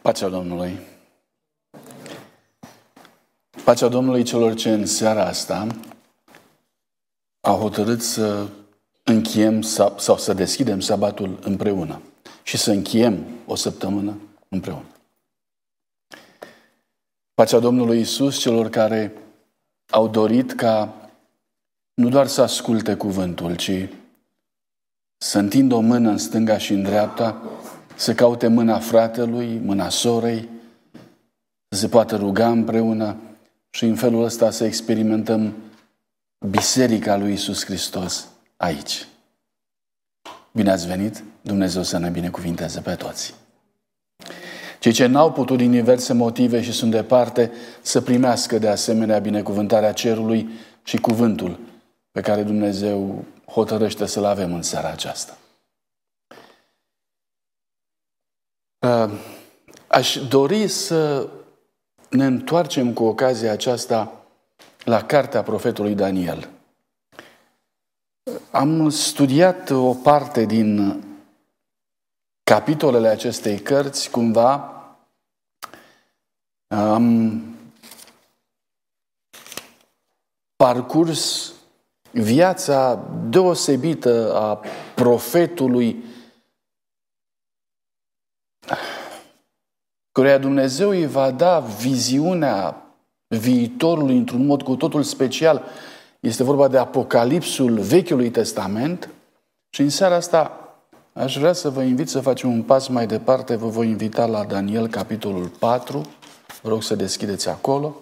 Pacea Domnului. Pacea Domnului celor ce în seara asta au hotărât să încheiem sau să deschidem sabatul împreună și să încheiem o săptămână împreună. Pacea Domnului Isus celor care au dorit ca nu doar să asculte cuvântul, ci să întindă o mână în stânga și în dreapta să caute mâna fratelui, mâna sorei, să se poată ruga împreună și în felul ăsta să experimentăm Biserica lui Isus Hristos aici. Bine ați venit, Dumnezeu să ne binecuvinteze pe toți. Cei ce n-au putut din diverse motive și sunt departe să primească de asemenea binecuvântarea cerului și cuvântul pe care Dumnezeu hotărăște să-l avem în seara aceasta. Uh, aș dori să ne întoarcem cu ocazia aceasta la cartea profetului Daniel. Am studiat o parte din capitolele acestei cărți, cumva am parcurs viața deosebită a profetului căruia Dumnezeu îi va da viziunea viitorului într-un mod cu totul special. Este vorba de Apocalipsul Vechiului Testament și în seara asta aș vrea să vă invit să facem un pas mai departe. Vă voi invita la Daniel, capitolul 4. Vă rog să deschideți acolo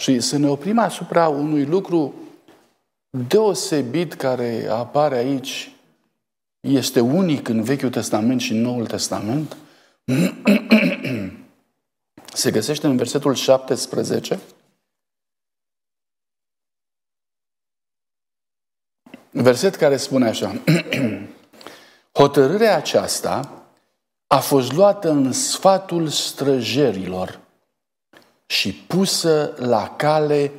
și să ne oprim asupra unui lucru deosebit care apare aici. Este unic în Vechiul Testament și în Noul Testament – se găsește în versetul 17. Verset care spune așa. Hotărârea aceasta a fost luată în sfatul străjerilor și pusă la cale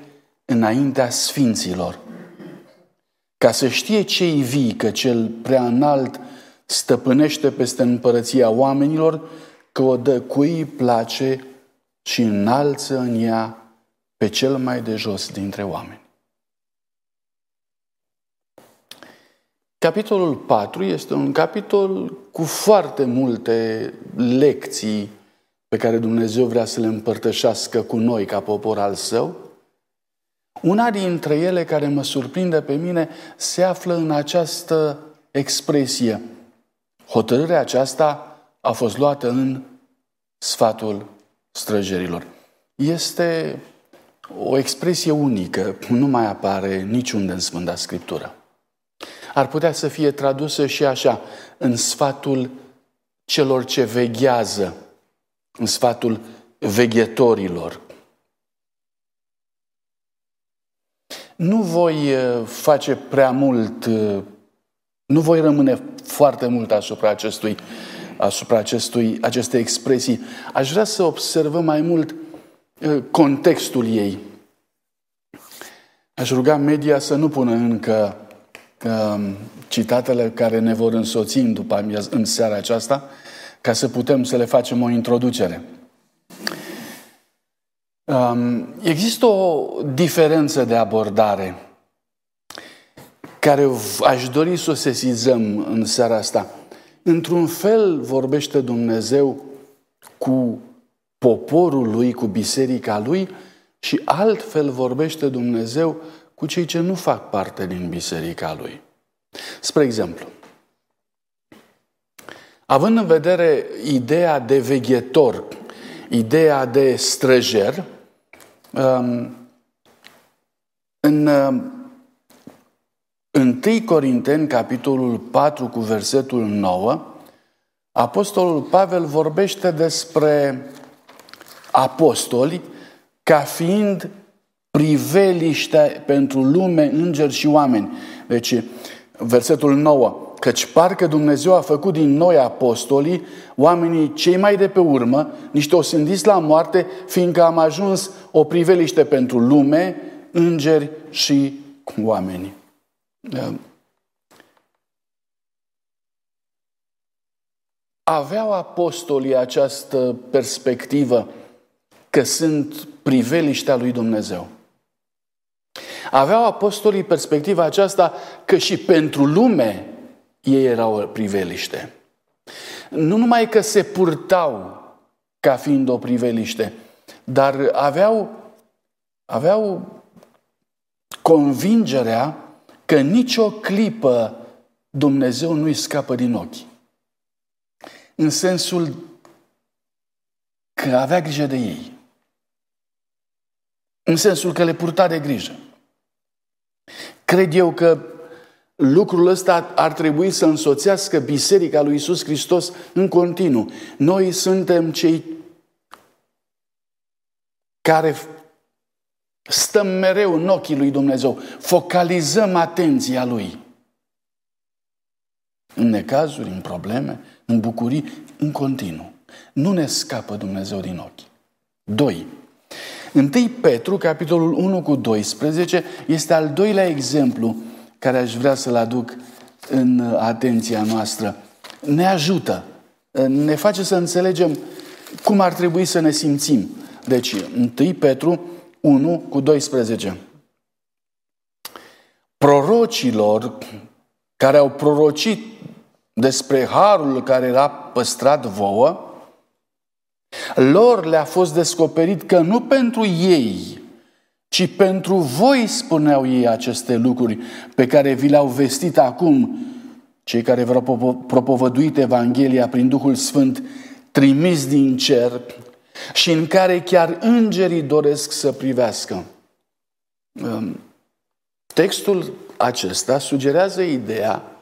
înaintea sfinților. Ca să știe cei vii că cel prea înalt stăpânește peste împărăția oamenilor, că o dă cui îi place și înalță în ea pe cel mai de jos dintre oameni. Capitolul 4 este un capitol cu foarte multe lecții pe care Dumnezeu vrea să le împărtășească cu noi ca popor al său. Una dintre ele care mă surprinde pe mine se află în această expresie – Hotărârea aceasta a fost luată în sfatul străjerilor. Este o expresie unică, nu mai apare niciunde în Sfânta Scriptură. Ar putea să fie tradusă și așa, în sfatul celor ce veghează, în sfatul veghetorilor. Nu voi uh, face prea mult uh, nu voi rămâne foarte mult asupra acestui, asupra acestui, acestei expresii. Aș vrea să observăm mai mult uh, contextul ei. Aș ruga media să nu pună încă um, citatele care ne vor însoți în, după în seara aceasta, ca să putem să le facem o introducere. Um, există o diferență de abordare care aș dori să o sesizăm în seara asta. Într-un fel vorbește Dumnezeu cu poporul lui, cu biserica lui și altfel vorbește Dumnezeu cu cei ce nu fac parte din biserica lui. Spre exemplu, având în vedere ideea de veghetor, ideea de străjer, um, în 1 Corinteni, capitolul 4, cu versetul 9, Apostolul Pavel vorbește despre apostoli ca fiind priveliște pentru lume, îngeri și oameni. Deci, versetul 9, căci parcă Dumnezeu a făcut din noi apostolii, oamenii cei mai de pe urmă, niște osândiți la moarte, fiindcă am ajuns o priveliște pentru lume, îngeri și oameni. Aveau apostolii această perspectivă că sunt priveliștea lui Dumnezeu. Aveau apostolii perspectiva aceasta că și pentru lume ei erau priveliște. Nu numai că se purtau ca fiind o priveliște, dar aveau, aveau convingerea că nicio clipă Dumnezeu nu-i scapă din ochi. În sensul că avea grijă de ei. În sensul că le purta de grijă. Cred eu că lucrul ăsta ar trebui să însoțească Biserica lui Isus Hristos în continuu. Noi suntem cei care stăm mereu în ochii lui Dumnezeu, focalizăm atenția lui. În necazuri, în probleme, în bucurii, în continuu. Nu ne scapă Dumnezeu din ochi. 2. 1 Petru, capitolul 1 cu 12, este al doilea exemplu care aș vrea să-l aduc în atenția noastră. Ne ajută, ne face să înțelegem cum ar trebui să ne simțim. Deci, 1 Petru 1 cu 12. Prorocilor care au prorocit despre harul care era păstrat vouă, lor le-a fost descoperit că nu pentru ei, ci pentru voi spuneau ei aceste lucruri pe care vi le-au vestit acum cei care v-au propovăduit Evanghelia prin Duhul Sfânt trimis din cer și în care chiar îngerii doresc să privească. Um, textul acesta sugerează ideea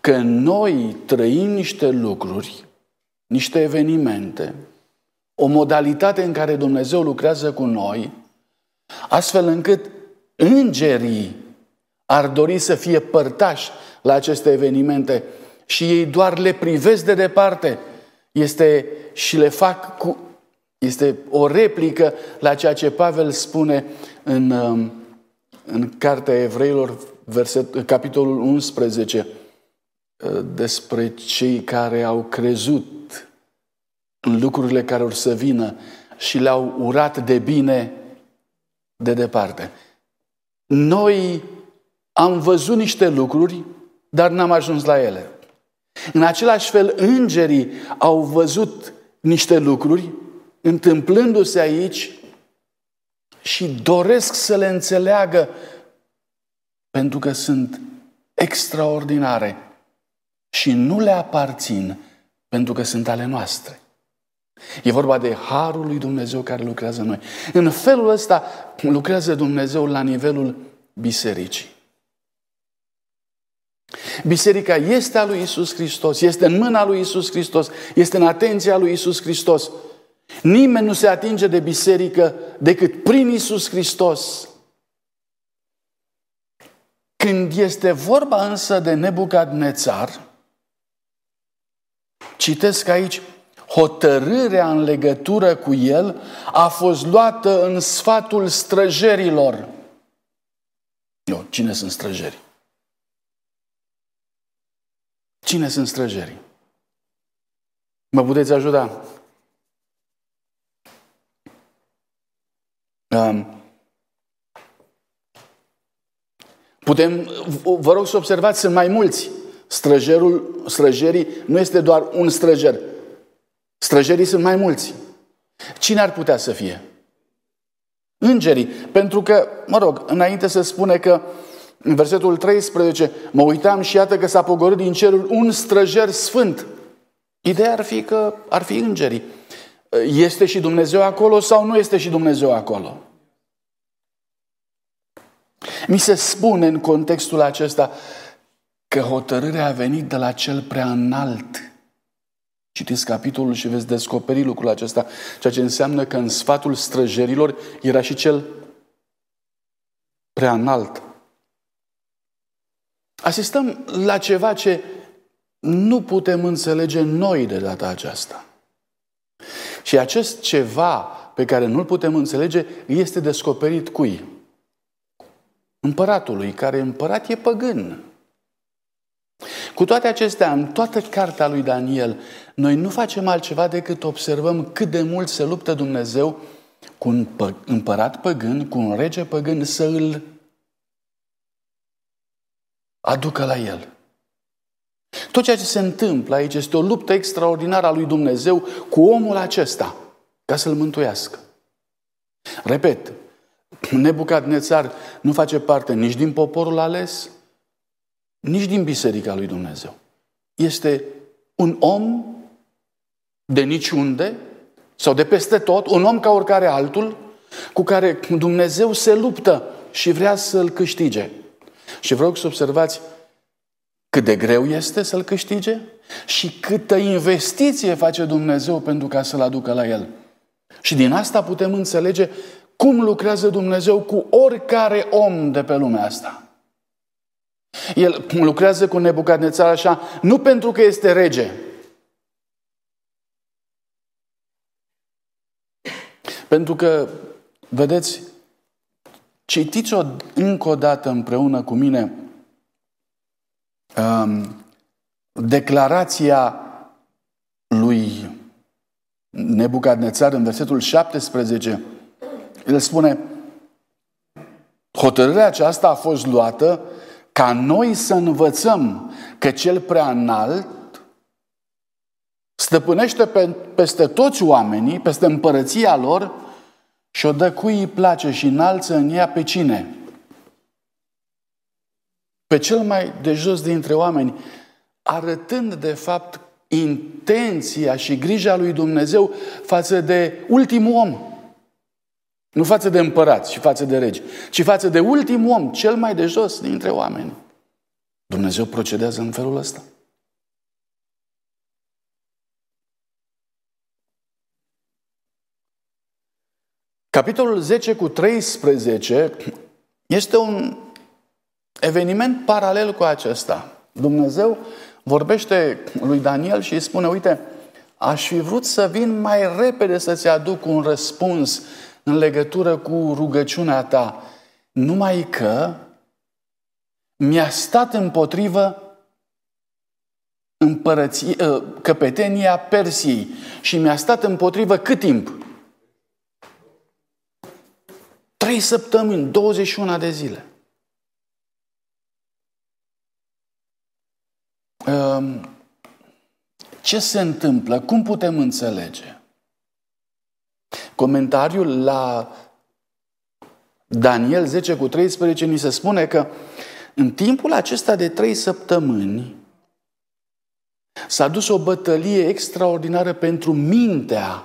că noi trăim niște lucruri, niște evenimente, o modalitate în care Dumnezeu lucrează cu noi, astfel încât îngerii ar dori să fie părtași la aceste evenimente și ei doar le privesc de departe. Este și le fac cu este o replică la ceea ce Pavel spune în, um, în Cartea Evreilor, verset, capitolul 11, uh, despre cei care au crezut în lucrurile care or să vină și le-au urat de bine de departe. Noi am văzut niște lucruri, dar n-am ajuns la ele. În același fel, îngerii au văzut niște lucruri întâmplându-se aici și doresc să le înțeleagă pentru că sunt extraordinare și nu le aparțin pentru că sunt ale noastre. E vorba de harul lui Dumnezeu care lucrează în noi. În felul ăsta lucrează Dumnezeu la nivelul bisericii. Biserica este a lui Isus Hristos, este în mâna lui Isus Hristos, este în atenția lui Isus Hristos. Nimeni nu se atinge de biserică decât prin Isus Hristos. Când este vorba însă de Nebucadnețar, citesc aici, hotărârea în legătură cu el a fost luată în sfatul străjerilor. Eu, cine sunt străjerii? Cine sunt străjerii? Mă puteți ajuta? Um, putem, vă rog să observați, sunt mai mulți. Străjerul, străjerii nu este doar un străjer. Străjerii sunt mai mulți. Cine ar putea să fie? Îngerii. Pentru că, mă rog, înainte să spune că în versetul 13, mă uitam și iată că s-a pogorât din cerul un străjer sfânt. Ideea ar fi că ar fi îngerii. Este și Dumnezeu acolo sau nu este și Dumnezeu acolo? Mi se spune în contextul acesta că hotărârea a venit de la cel prea înalt. Citiți capitolul și veți descoperi lucrul acesta, ceea ce înseamnă că în sfatul străjerilor era și cel prea înalt. Asistăm la ceva ce nu putem înțelege noi de data aceasta. Și acest ceva pe care nu-l putem înțelege este descoperit cui? Împăratului, care împărat e păgân. Cu toate acestea, în toată cartea lui Daniel, noi nu facem altceva decât observăm cât de mult se luptă Dumnezeu cu un împărat păgân, cu un rege păgân, să îl aducă la el. Tot ceea ce se întâmplă aici este o luptă extraordinară a lui Dumnezeu cu omul acesta, ca să-l mântuiască. Repet, Nebucadnețar nu face parte nici din poporul ales, nici din biserica lui Dumnezeu. Este un om de niciunde sau de peste tot, un om ca oricare altul, cu care Dumnezeu se luptă și vrea să-l câștige. Și vreau să observați cât de greu este să-l câștige și câtă investiție face Dumnezeu pentru ca să-l aducă la el. Și din asta putem înțelege cum lucrează Dumnezeu cu oricare om de pe lumea asta. El lucrează cu Nebucadnețar așa, nu pentru că este rege, pentru că, vedeți, citiți-o încă o dată împreună cu mine um, declarația lui Nebucadnețar în versetul 17. El spune, hotărârea aceasta a fost luată ca noi să învățăm că cel prea înalt stăpânește pe, peste toți oamenii, peste împărăția lor și o dă cui îi place și înalță în ea pe cine? Pe cel mai de jos dintre oameni, arătând de fapt intenția și grija lui Dumnezeu față de ultimul om. Nu față de împărați și față de regi, ci față de ultimul om, cel mai de jos dintre oameni. Dumnezeu procedează în felul ăsta. Capitolul 10 cu 13 este un eveniment paralel cu acesta. Dumnezeu vorbește lui Daniel și îi spune, uite, aș fi vrut să vin mai repede să-ți aduc un răspuns în legătură cu rugăciunea ta, numai că mi-a stat împotrivă împărăție, ă, căpetenia Persiei și mi-a stat împotrivă cât timp? Trei săptămâni, 21 de zile. Ce se întâmplă? Cum putem înțelege? Comentariul la Daniel 10 cu 13 ni se spune că în timpul acesta de trei săptămâni s-a dus o bătălie extraordinară pentru mintea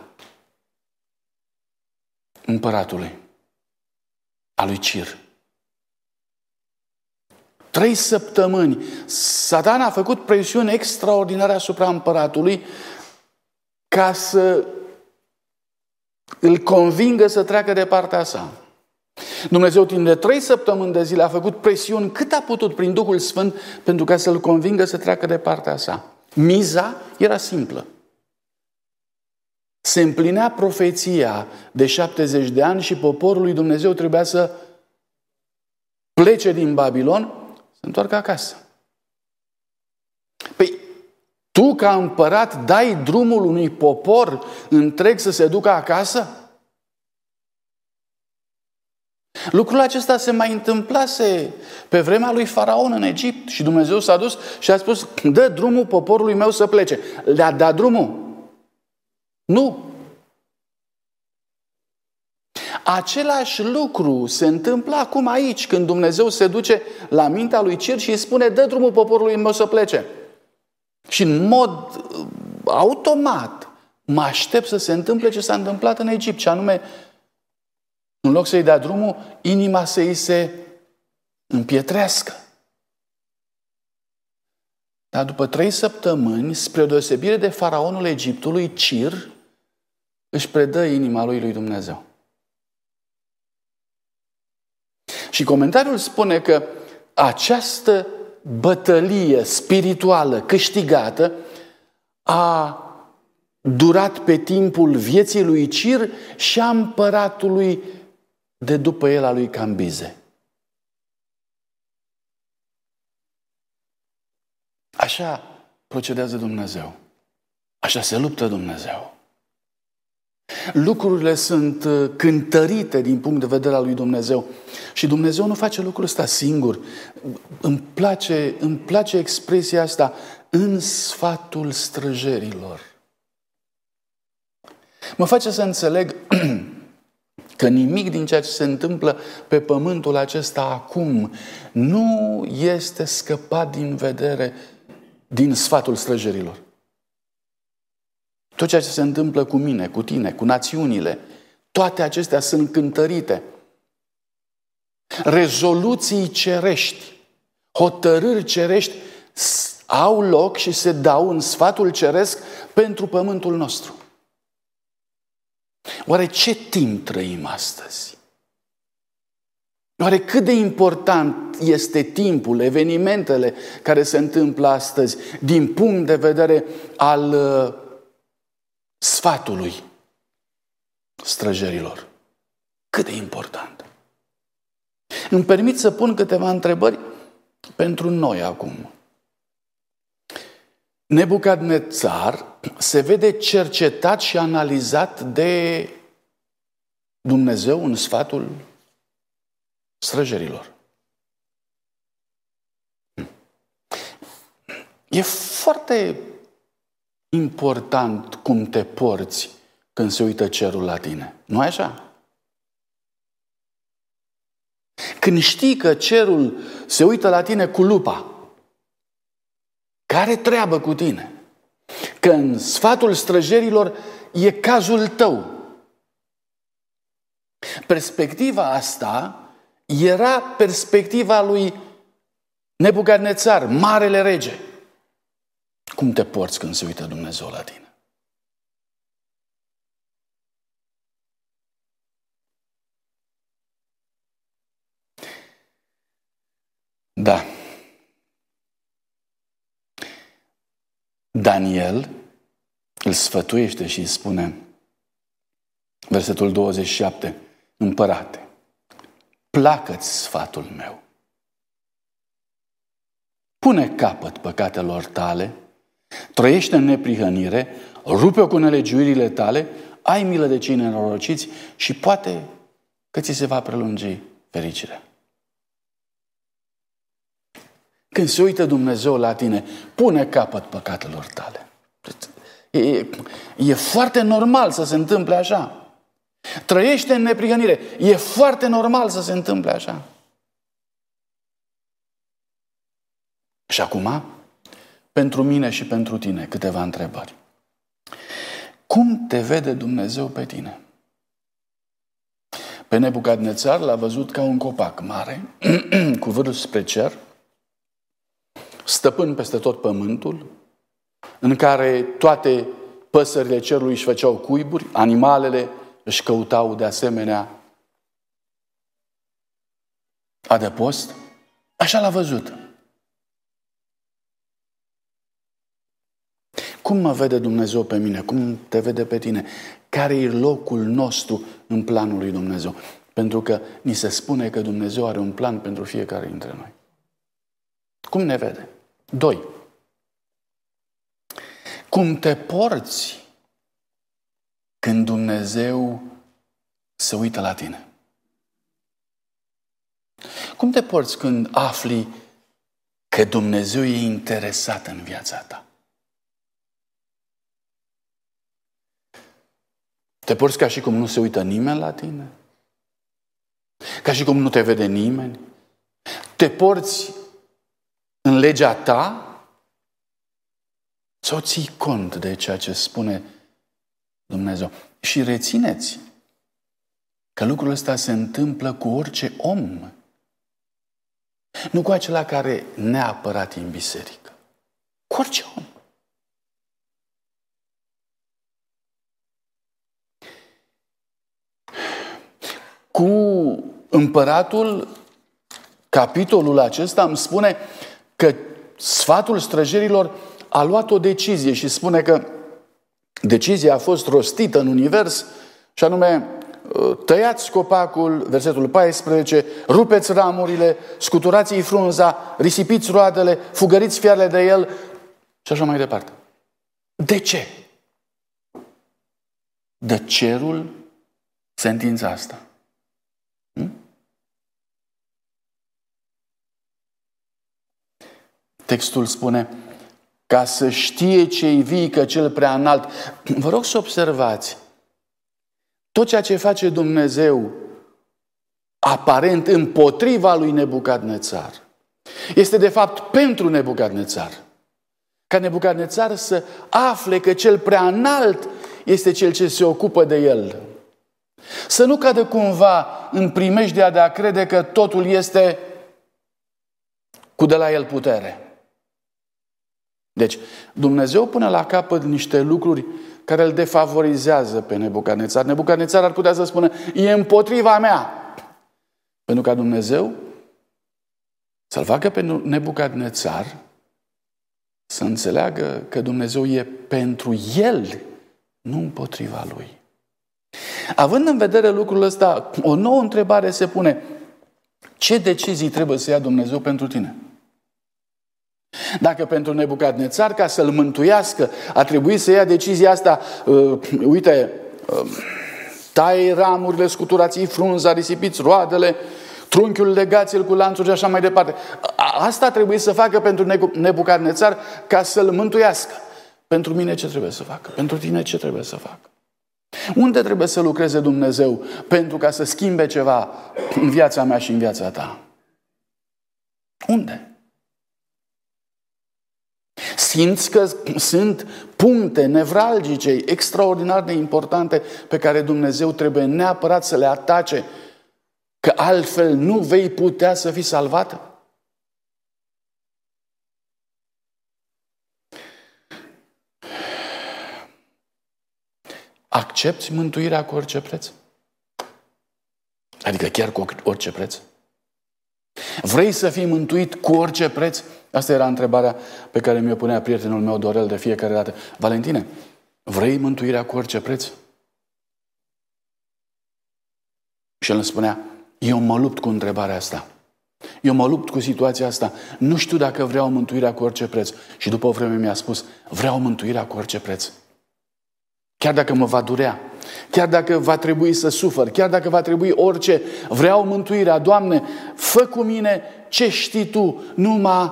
împăratului, a lui Cir. Trei săptămâni. Satan a făcut presiune extraordinară asupra împăratului ca să îl convingă să treacă de partea sa. Dumnezeu timp de trei săptămâni de zile a făcut presiuni cât a putut prin Duhul Sfânt pentru ca să-l convingă să treacă de partea sa. Miza era simplă. Se împlinea profeția de 70 de ani și poporul lui Dumnezeu trebuia să plece din Babilon, să întoarcă acasă. Păi, tu ca împărat dai drumul unui popor întreg să se ducă acasă? Lucrul acesta se mai întâmplase pe vremea lui Faraon în Egipt și Dumnezeu s-a dus și a spus, dă drumul poporului meu să plece. Le-a dat drumul? Nu. Același lucru se întâmplă acum aici, când Dumnezeu se duce la mintea lui Cir și îi spune, dă drumul poporului meu să plece. Și în mod uh, automat mă aștept să se întâmple ce s-a întâmplat în Egipt, și anume în loc să-i dea drumul, inima să-i se împietrească. Dar după trei săptămâni, spre deosebire de faraonul Egiptului, Cir își predă inima lui lui Dumnezeu. Și comentariul spune că această bătălie spirituală câștigată a durat pe timpul vieții lui Cir și a împăratului de după el a lui Cambize. Așa procedează Dumnezeu. Așa se luptă Dumnezeu. Lucrurile sunt uh, cântărite din punct de vedere al lui Dumnezeu. Și Dumnezeu nu face lucrul ăsta singur. Îmi place, îmi place expresia asta în sfatul străjerilor. Mă face să înțeleg că nimic din ceea ce se întâmplă pe pământul acesta acum nu este scăpat din vedere din sfatul străjerilor. Tot ceea ce se întâmplă cu mine, cu tine, cu națiunile, toate acestea sunt cântărite. Rezoluții cerești, hotărâri cerești au loc și se dau în sfatul ceresc pentru pământul nostru. Oare ce timp trăim astăzi? Oare cât de important este timpul, evenimentele care se întâmplă astăzi din punct de vedere al uh, sfatului străjerilor? Cât de important? Îmi permit să pun câteva întrebări pentru noi acum. Nebucadnețar se vede cercetat și analizat de Dumnezeu în sfatul străjerilor. E foarte important cum te porți când se uită cerul la tine. nu e așa? Când știi că cerul se uită la tine cu lupa, care treabă cu tine? Că în sfatul străjerilor e cazul tău. Perspectiva asta era perspectiva lui Nebucadnețar, marele rege. Cum te porți când se uită Dumnezeu la tine? Da. Daniel îl sfătuiește și îi spune, versetul 27, împărate, placă-ți sfatul meu. Pune capăt păcatelor tale, trăiește în neprihănire, rupe-o cu nelegiuirile tale, ai milă de cei nenorociți și poate că ți se va prelungi fericirea. Când se uită Dumnezeu la tine, pune capăt păcatelor tale. E, e foarte normal să se întâmple așa. Trăiește în neprihănire. E foarte normal să se întâmple așa. Și acum, pentru mine și pentru tine, câteva întrebări. Cum te vede Dumnezeu pe tine? Pe Nebucadnețar l-a văzut ca un copac mare, cu vârf spre cer, stăpân peste tot pământul, în care toate păsările cerului își făceau cuiburi, animalele își căutau de asemenea adăpost. Așa l-a văzut. Cum mă vede Dumnezeu pe mine? Cum te vede pe tine? Care e locul nostru în planul lui Dumnezeu? Pentru că ni se spune că Dumnezeu are un plan pentru fiecare dintre noi. Cum ne vede? Doi. Cum te porți când Dumnezeu se uită la tine? Cum te porți când afli că Dumnezeu e interesat în viața ta? Te porți ca și cum nu se uită nimeni la tine? Ca și cum nu te vede nimeni? Te porți în legea ta? Sau ții cont de ceea ce spune Dumnezeu? Și rețineți că lucrul ăsta se întâmplă cu orice om. Nu cu acela care neapărat în biserică. Cu orice om. Cu împăratul, capitolul acesta îmi spune că sfatul străjerilor a luat o decizie și spune că decizia a fost rostită în univers și anume uh, tăiați copacul, versetul 14, rupeți ramurile, scuturați-i frunza, risipiți roadele, fugăriți fiarele de el, Și așa mai departe. De ce? De cerul sentința asta. Textul spune, ca să știe cei vii că cel prea înalt. Vă rog să observați, tot ceea ce face Dumnezeu aparent împotriva lui Nebucadnețar, este de fapt pentru Nebucadnețar. Ca Nebucadnețar să afle că cel prea înalt este cel ce se ocupă de el. Să nu cadă cumva în primejdea de a crede că totul este cu de la el putere. Deci, Dumnezeu pune la capăt niște lucruri care îl defavorizează pe Nebucadnețar. Nebucadnețar ar putea să spună, e împotriva mea. Pentru ca Dumnezeu să-l facă pe Nebucadnețar să înțeleagă că Dumnezeu e pentru el, nu împotriva lui. Având în vedere lucrul ăsta, o nouă întrebare se pune. Ce decizii trebuie să ia Dumnezeu pentru tine? Dacă pentru Nebucadnețar, ca să-l mântuiască, a trebuit să ia decizia asta, uh, uite, uh, tai ramurile, scuturați frunza, risipiți roadele, trunchiul legați-l cu lanțuri și așa mai departe. Asta trebuie să facă pentru Nebucadnețar ca să-l mântuiască. Pentru mine ce trebuie să facă? Pentru tine ce trebuie să facă? Unde trebuie să lucreze Dumnezeu pentru ca să schimbe ceva în viața mea și în viața ta? Unde? Simți că sunt puncte nevralgice extraordinar de importante pe care Dumnezeu trebuie neapărat să le atace, că altfel nu vei putea să fii salvat? Accepti mântuirea cu orice preț? Adică chiar cu orice preț? Vrei să fii mântuit cu orice preț? Asta era întrebarea pe care mi-o punea prietenul meu Dorel de fiecare dată. Valentine, vrei mântuirea cu orice preț? Și el îmi spunea, eu mă lupt cu întrebarea asta. Eu mă lupt cu situația asta. Nu știu dacă vreau mântuirea cu orice preț. Și după o vreme mi-a spus, vreau mântuirea cu orice preț. Chiar dacă mă va durea, chiar dacă va trebui să sufăr, chiar dacă va trebui orice, vreau mântuirea. Doamne, fă cu mine ce știi Tu, numai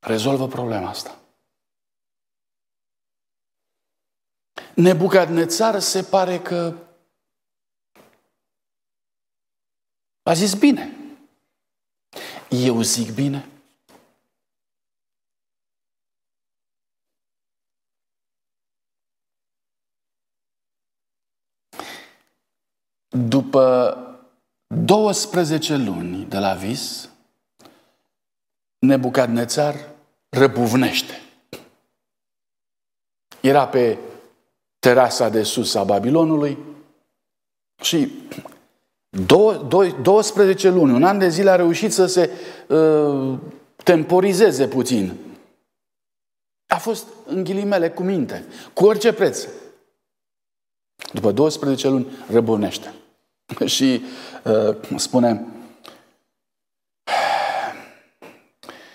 rezolvă problema asta. Nebucadnețar se pare că a zis bine. Eu zic bine. După 12 luni de la vis, Nebucadnețar răbuvnește. Era pe terasa de sus a Babilonului și 12 luni, un an de zile a reușit să se uh, temporizeze puțin. A fost în ghilimele cu minte, cu orice preț. După 12 luni răbunește. și uh, spune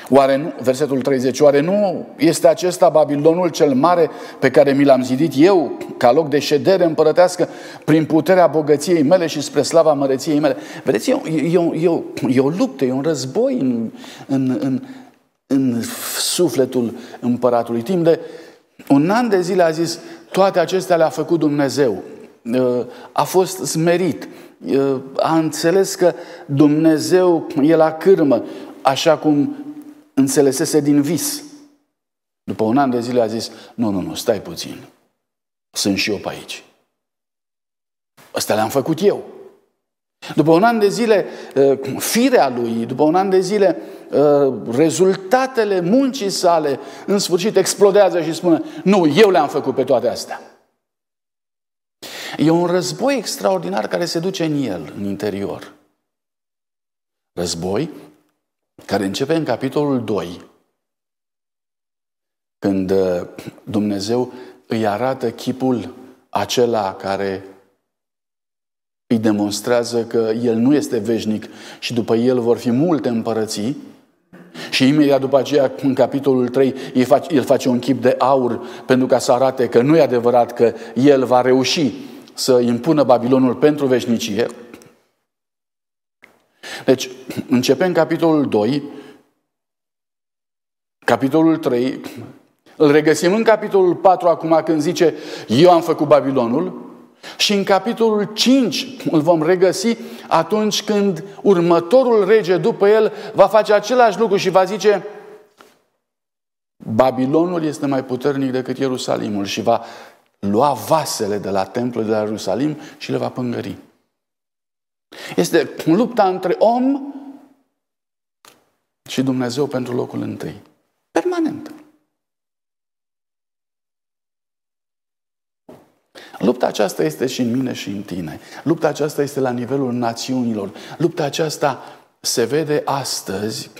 Oare nu, versetul 30, oare nu este acesta Babilonul cel mare pe care mi l-am zidit eu ca loc de ședere împărătească prin puterea bogăției mele și spre slava măreției mele? Vedeți, e, e, e, e o luptă, e un război în, în, în, în sufletul împăratului. Timp de un an de zile a zis, toate acestea le-a făcut Dumnezeu. Uh, a fost smerit, uh, a înțeles că Dumnezeu e la cârmă, așa cum înțelesese din vis. După un an de zile a zis, nu, nu, nu, stai puțin, sunt și eu pe aici. Astea le-am făcut eu. După un an de zile, uh, firea lui, după un an de zile, rezultatele muncii sale, în sfârșit explodează și spune, nu, eu le-am făcut pe toate astea. E un război extraordinar care se duce în el, în interior. Război care începe în capitolul 2, când uh, Dumnezeu îi arată chipul acela care îi demonstrează că el nu este veșnic și după el vor fi multe împărății, Și imediat după aceea, în capitolul 3, el face, el face un chip de aur pentru ca să arate că nu e adevărat că el va reuși să impună Babilonul pentru veșnicie. Deci, începem capitolul 2, capitolul 3, îl regăsim în capitolul 4 acum când zice Eu am făcut Babilonul. Și în capitolul 5 îl vom regăsi atunci când următorul rege după el va face același lucru și va zice Babilonul este mai puternic decât Ierusalimul și va lua vasele de la templul de la Ierusalim și le va pângări. Este lupta între om și Dumnezeu pentru locul întâi. Permanent. Lupta aceasta este și în mine și în tine. Lupta aceasta este la nivelul națiunilor. Lupta aceasta se vede astăzi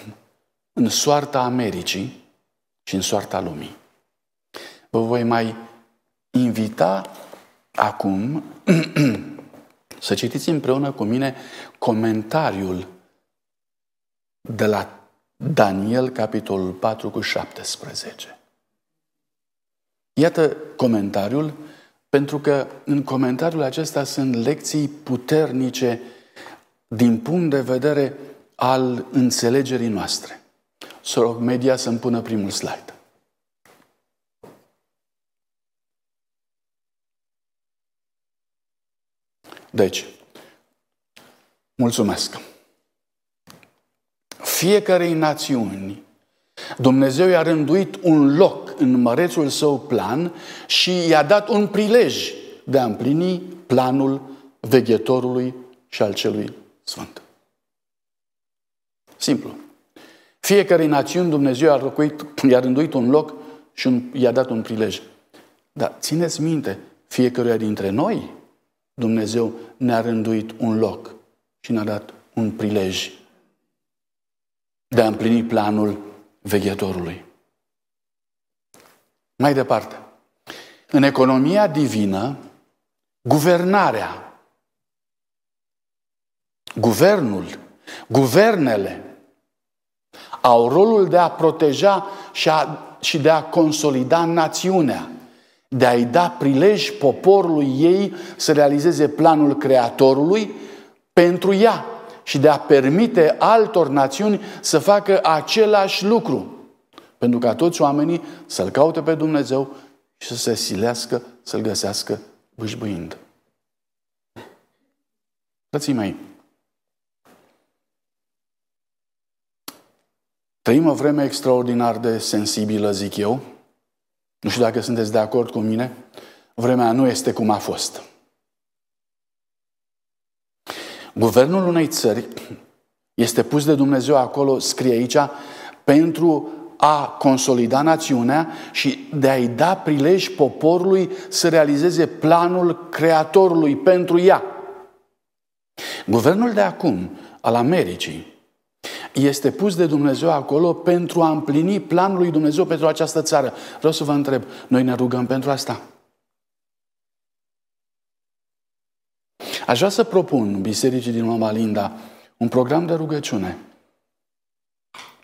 în soarta Americii și în soarta lumii. Vă voi mai invita acum să citiți împreună cu mine comentariul de la Daniel, capitolul 4 cu 17. Iată comentariul pentru că în comentariul acesta sunt lecții puternice din punct de vedere al înțelegerii noastre. Să rog media să-mi pună primul slide. Deci, mulțumesc. Fiecarei națiuni, Dumnezeu i-a rânduit un loc în mărețul său plan și i-a dat un prilej de a împlini planul veghetorului și al celui sfânt. Simplu. Fiecare națiune Dumnezeu a locuit, i-a rânduit un loc și un, i-a dat un prilej. Dar țineți minte, fiecăruia dintre noi Dumnezeu ne-a rânduit un loc și ne-a dat un prilej de a împlini planul veghetorului. Mai departe. În economia divină, guvernarea, guvernul, guvernele au rolul de a proteja și, a, și de a consolida națiunea, de a-i da prilej poporului ei să realizeze planul Creatorului pentru ea și de a permite altor națiuni să facă același lucru. Pentru ca toți oamenii să-L caute pe Dumnezeu și să se silească să-L găsească bâșbâind. Frații mei, trăim o vreme extraordinar de sensibilă, zic eu. Nu știu dacă sunteți de acord cu mine. Vremea nu este cum a fost. Guvernul unei țări este pus de Dumnezeu acolo, scrie aici, pentru a consolida națiunea și de a-i da prilej poporului să realizeze planul Creatorului pentru ea. Guvernul de acum, al Americii, este pus de Dumnezeu acolo pentru a împlini planul lui Dumnezeu pentru această țară. Vreau să vă întreb, noi ne rugăm pentru asta? Aș vrea să propun Bisericii din Mama Linda un program de rugăciune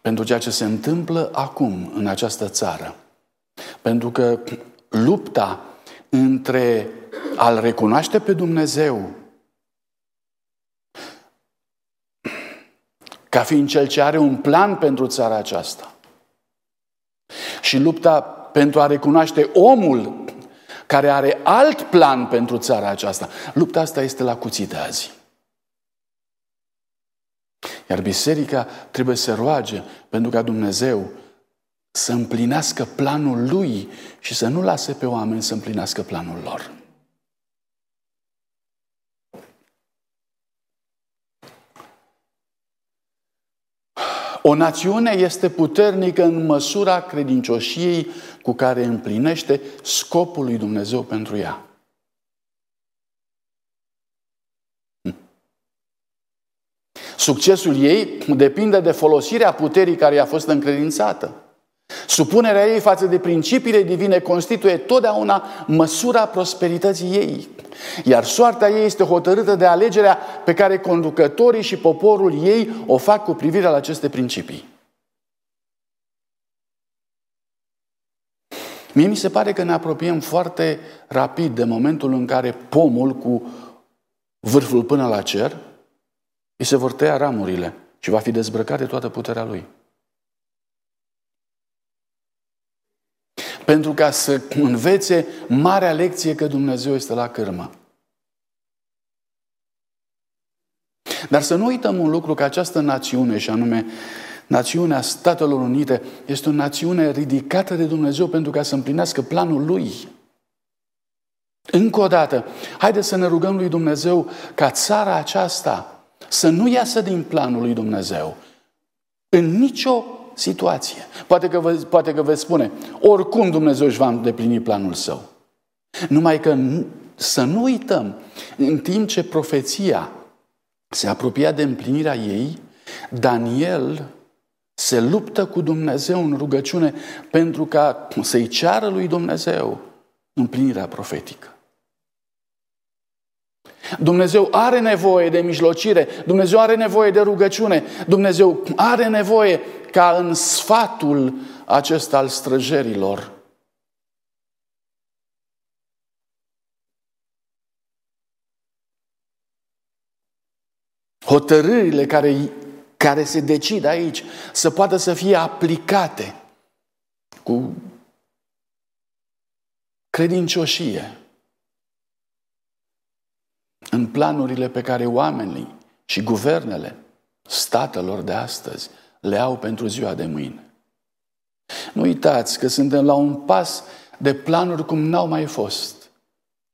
pentru ceea ce se întâmplă acum în această țară. Pentru că lupta între a-L recunoaște pe Dumnezeu ca fiind cel ce are un plan pentru țara aceasta și lupta pentru a recunoaște omul care are alt plan pentru țara aceasta. Lupta asta este la cuțite azi. Iar biserica trebuie să roage pentru ca Dumnezeu să împlinească planul lui și să nu lase pe oameni să împlinească planul lor. O națiune este puternică în măsura credincioșiei cu care împlinește scopul lui Dumnezeu pentru ea. Succesul ei depinde de folosirea puterii care i-a fost încredințată. Supunerea ei față de principiile divine constituie totdeauna măsura prosperității ei, iar soarta ei este hotărâtă de alegerea pe care conducătorii și poporul ei o fac cu privire la aceste principii. Mie mi se pare că ne apropiem foarte rapid de momentul în care pomul cu vârful până la cer îi se vor tăia ramurile și va fi dezbrăcat de toată puterea lui. Pentru ca să învețe marea lecție că Dumnezeu este la cârmă. Dar să nu uităm un lucru, că această națiune, și anume națiunea Statelor Unite, este o națiune ridicată de Dumnezeu pentru ca să împlinească planul Lui. Încă o dată, haideți să ne rugăm lui Dumnezeu ca țara aceasta să nu iasă din planul lui Dumnezeu. În nicio situație. Poate că, vă, poate că veți spune, oricum Dumnezeu își va îndeplini planul său. Numai că să nu uităm, în timp ce profeția se apropia de împlinirea ei, Daniel se luptă cu Dumnezeu în rugăciune pentru ca să-i ceară lui Dumnezeu împlinirea profetică. Dumnezeu are nevoie de mijlocire, Dumnezeu are nevoie de rugăciune, Dumnezeu are nevoie ca în sfatul acesta al străjerilor. Hotărârile care, care se decid aici să poată să fie aplicate cu credincioșie în planurile pe care oamenii și guvernele statelor de astăzi le au pentru ziua de mâine. Nu uitați că suntem la un pas de planuri cum n-au mai fost.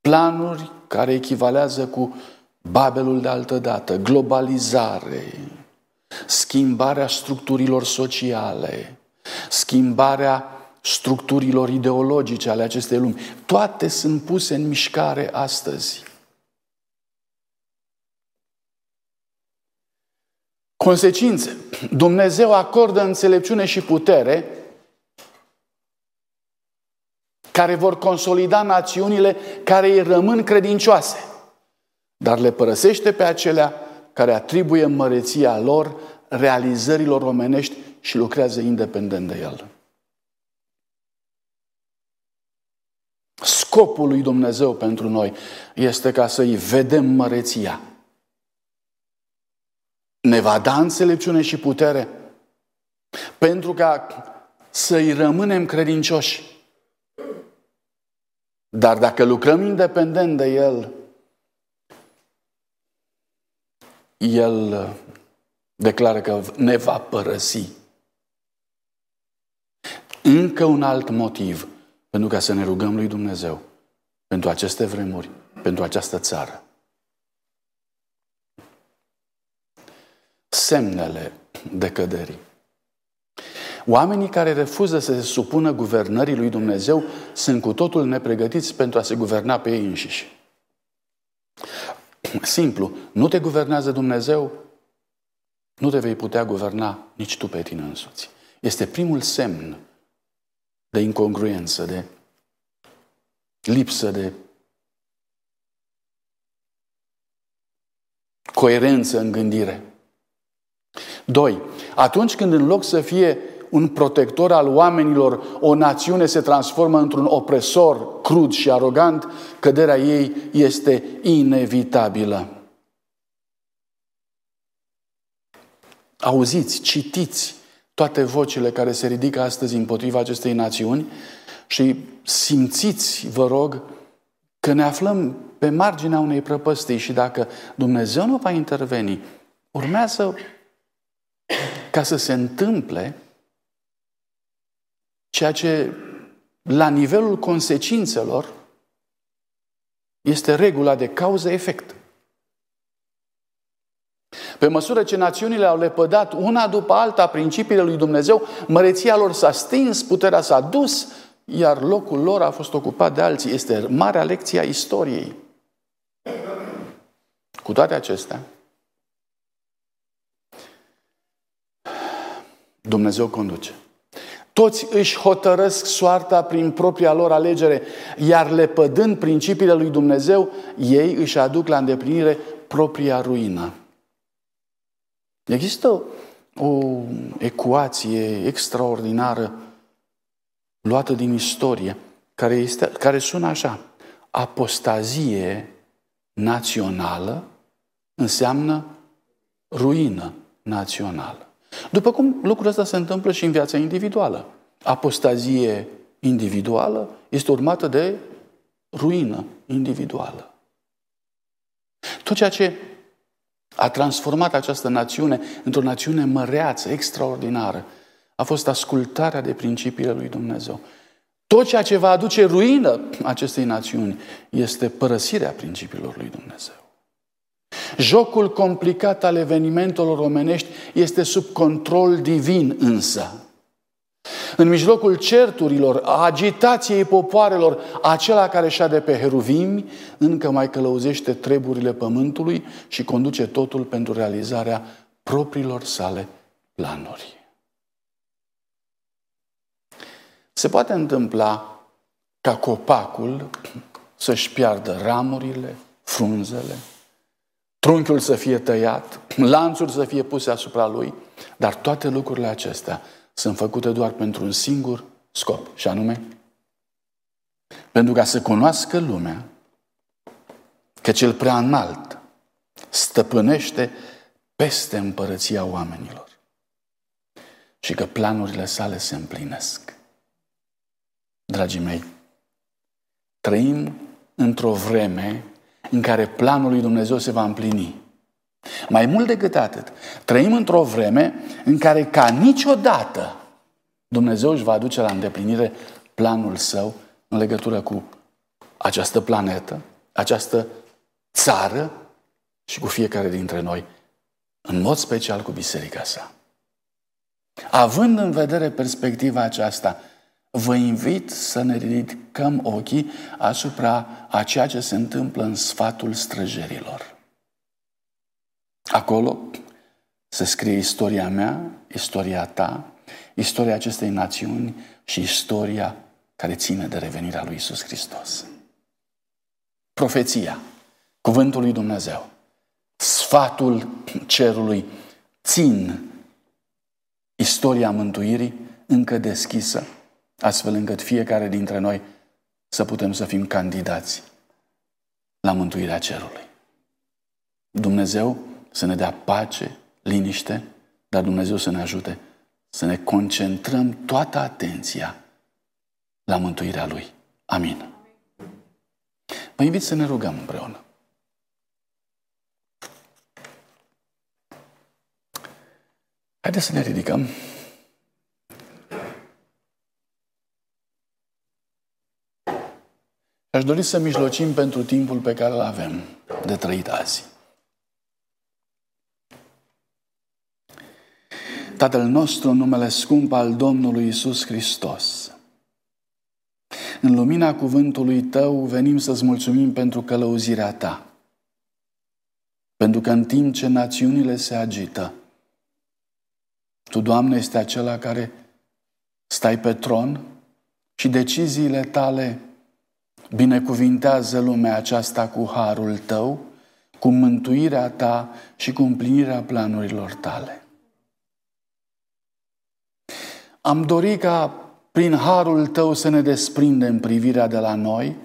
Planuri care echivalează cu Babelul de altă dată, globalizare, schimbarea structurilor sociale, schimbarea structurilor ideologice ale acestei lumi. Toate sunt puse în mișcare astăzi. Consecințe. Dumnezeu acordă înțelepciune și putere care vor consolida națiunile care îi rămân credincioase dar le părăsește pe acelea care atribuie măreția lor realizărilor omenești și lucrează independent de el. Scopul lui Dumnezeu pentru noi este ca să-i vedem măreția. Ne va da înțelepciune și putere pentru ca să-i rămânem credincioși. Dar dacă lucrăm independent de El, el uh, declară că ne va părăsi. Încă un alt motiv pentru ca să ne rugăm lui Dumnezeu pentru aceste vremuri, pentru această țară. Semnele decăderii. Oamenii care refuză să se supună guvernării lui Dumnezeu sunt cu totul nepregătiți pentru a se guverna pe ei înșiși. Simplu, nu te guvernează Dumnezeu, nu te vei putea guverna nici tu pe tine însuți. Este primul semn de incongruență, de lipsă de coerență în gândire. Doi, atunci când în loc să fie un protector al oamenilor, o națiune se transformă într-un opresor crud și arogant, căderea ei este inevitabilă. Auziți, citiți toate vocile care se ridică astăzi împotriva acestei națiuni și simțiți, vă rog, că ne aflăm pe marginea unei prăpăstii și dacă Dumnezeu nu va interveni, urmează ca să se întâmple Ceea ce, la nivelul consecințelor, este regula de cauză-efect. Pe măsură ce națiunile au lepădat una după alta principiile lui Dumnezeu, măreția lor s-a stins, puterea s-a dus, iar locul lor a fost ocupat de alții. Este marea lecție a istoriei. Cu toate acestea, Dumnezeu conduce. Toți își hotărăsc soarta prin propria lor alegere, iar lepădând principiile lui Dumnezeu, ei își aduc la îndeplinire propria ruină. Există o ecuație extraordinară luată din istorie. care, este, care sună așa. Apostazie națională înseamnă ruină națională. După cum lucrul ăsta se întâmplă și în viața individuală. Apostazie individuală este urmată de ruină individuală. Tot ceea ce a transformat această națiune într-o națiune măreață, extraordinară, a fost ascultarea de principiile lui Dumnezeu. Tot ceea ce va aduce ruină acestei națiuni este părăsirea principiilor lui Dumnezeu. Jocul complicat al evenimentelor omenești este sub control divin însă. În mijlocul certurilor, a agitației popoarelor, acela care de pe heruvimi încă mai călăuzește treburile pământului și conduce totul pentru realizarea propriilor sale planuri. Se poate întâmpla ca copacul să-și piardă ramurile, frunzele, trunchiul să fie tăiat, lanțuri să fie puse asupra lui, dar toate lucrurile acestea sunt făcute doar pentru un singur scop, și anume pentru ca să cunoască lumea că cel prea înalt stăpânește peste împărăția oamenilor și că planurile sale se împlinesc. Dragii mei, trăim într-o vreme în care planul lui Dumnezeu se va împlini. Mai mult decât atât, trăim într-o vreme în care ca niciodată Dumnezeu își va aduce la îndeplinire planul său în legătură cu această planetă, această țară și cu fiecare dintre noi, în mod special cu biserica sa. Având în vedere perspectiva aceasta, vă invit să ne ridicăm ochii asupra a ceea ce se întâmplă în sfatul străjerilor. Acolo se scrie istoria mea, istoria ta, istoria acestei națiuni și istoria care ține de revenirea lui Isus Hristos. Profeția, cuvântul lui Dumnezeu, sfatul cerului țin istoria mântuirii încă deschisă astfel încât fiecare dintre noi să putem să fim candidați la mântuirea cerului. Dumnezeu să ne dea pace, liniște, dar Dumnezeu să ne ajute să ne concentrăm toată atenția la mântuirea Lui. Amin. Vă invit să ne rugăm împreună. Haideți să ne ridicăm. Aș dori să mijlocim pentru timpul pe care îl avem de trăit azi. Tatăl nostru, în numele scump al Domnului Isus Hristos, în lumina cuvântului Tău venim să-ți mulțumim pentru călăuzirea Ta. Pentru că în timp ce națiunile se agită, Tu, Doamne, este acela care stai pe tron și deciziile Tale Binecuvintează lumea aceasta cu harul tău, cu mântuirea ta și cu împlinirea planurilor tale. Am dorit ca prin harul tău să ne desprindem privirea de la noi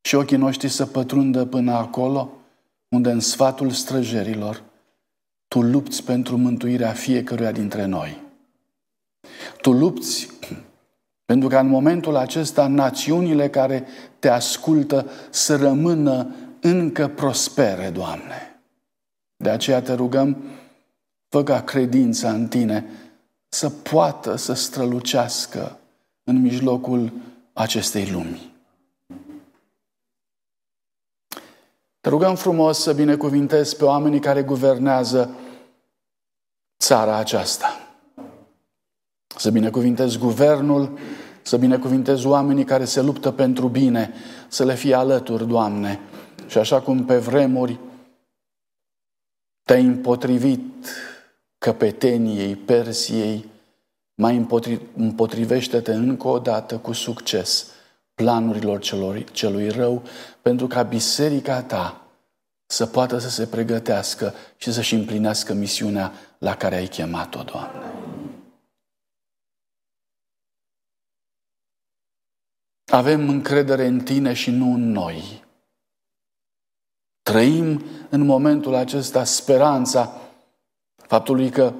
și ochii noștri să pătrundă până acolo unde în sfatul străjerilor tu lupți pentru mântuirea fiecăruia dintre noi. Tu lupți pentru că în momentul acesta națiunile care te ascultă să rămână încă prospere, Doamne. De aceea te rugăm, fă ca credința în Tine să poată să strălucească în mijlocul acestei lumi. Te rugăm frumos să binecuvintezi pe oamenii care guvernează țara aceasta. Să binecuvintezi guvernul, să binecuvintezi oamenii care se luptă pentru bine, să le fie alături, Doamne. Și așa cum pe vremuri te-ai împotrivit căpeteniei Persiei, mai împotrivește-te încă o dată cu succes planurilor celor, celui rău, pentru ca biserica ta să poată să se pregătească și să-și împlinească misiunea la care ai chemat-o, Doamne. Avem încredere în tine și nu în noi. Trăim în momentul acesta speranța faptului că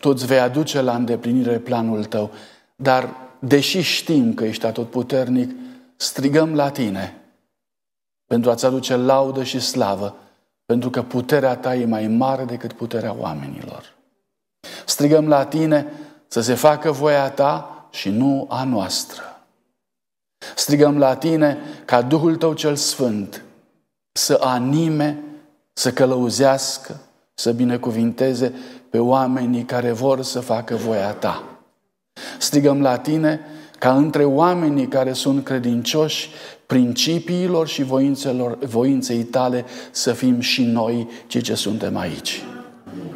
tu îți vei aduce la îndeplinire planul tău, dar deși știm că ești atotputernic, strigăm la tine pentru a-ți aduce laudă și slavă, pentru că puterea ta e mai mare decât puterea oamenilor. Strigăm la tine să se facă voia ta și nu a noastră. Strigăm la tine ca Duhul tău cel Sfânt să anime, să călăuzească, să binecuvinteze pe oamenii care vor să facă voia ta. Strigăm la tine ca între oamenii care sunt credincioși principiilor și voințelor, voinței tale să fim și noi cei ce suntem aici.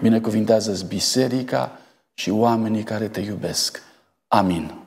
Binecuvintează-ți biserica și oamenii care te iubesc. Amin.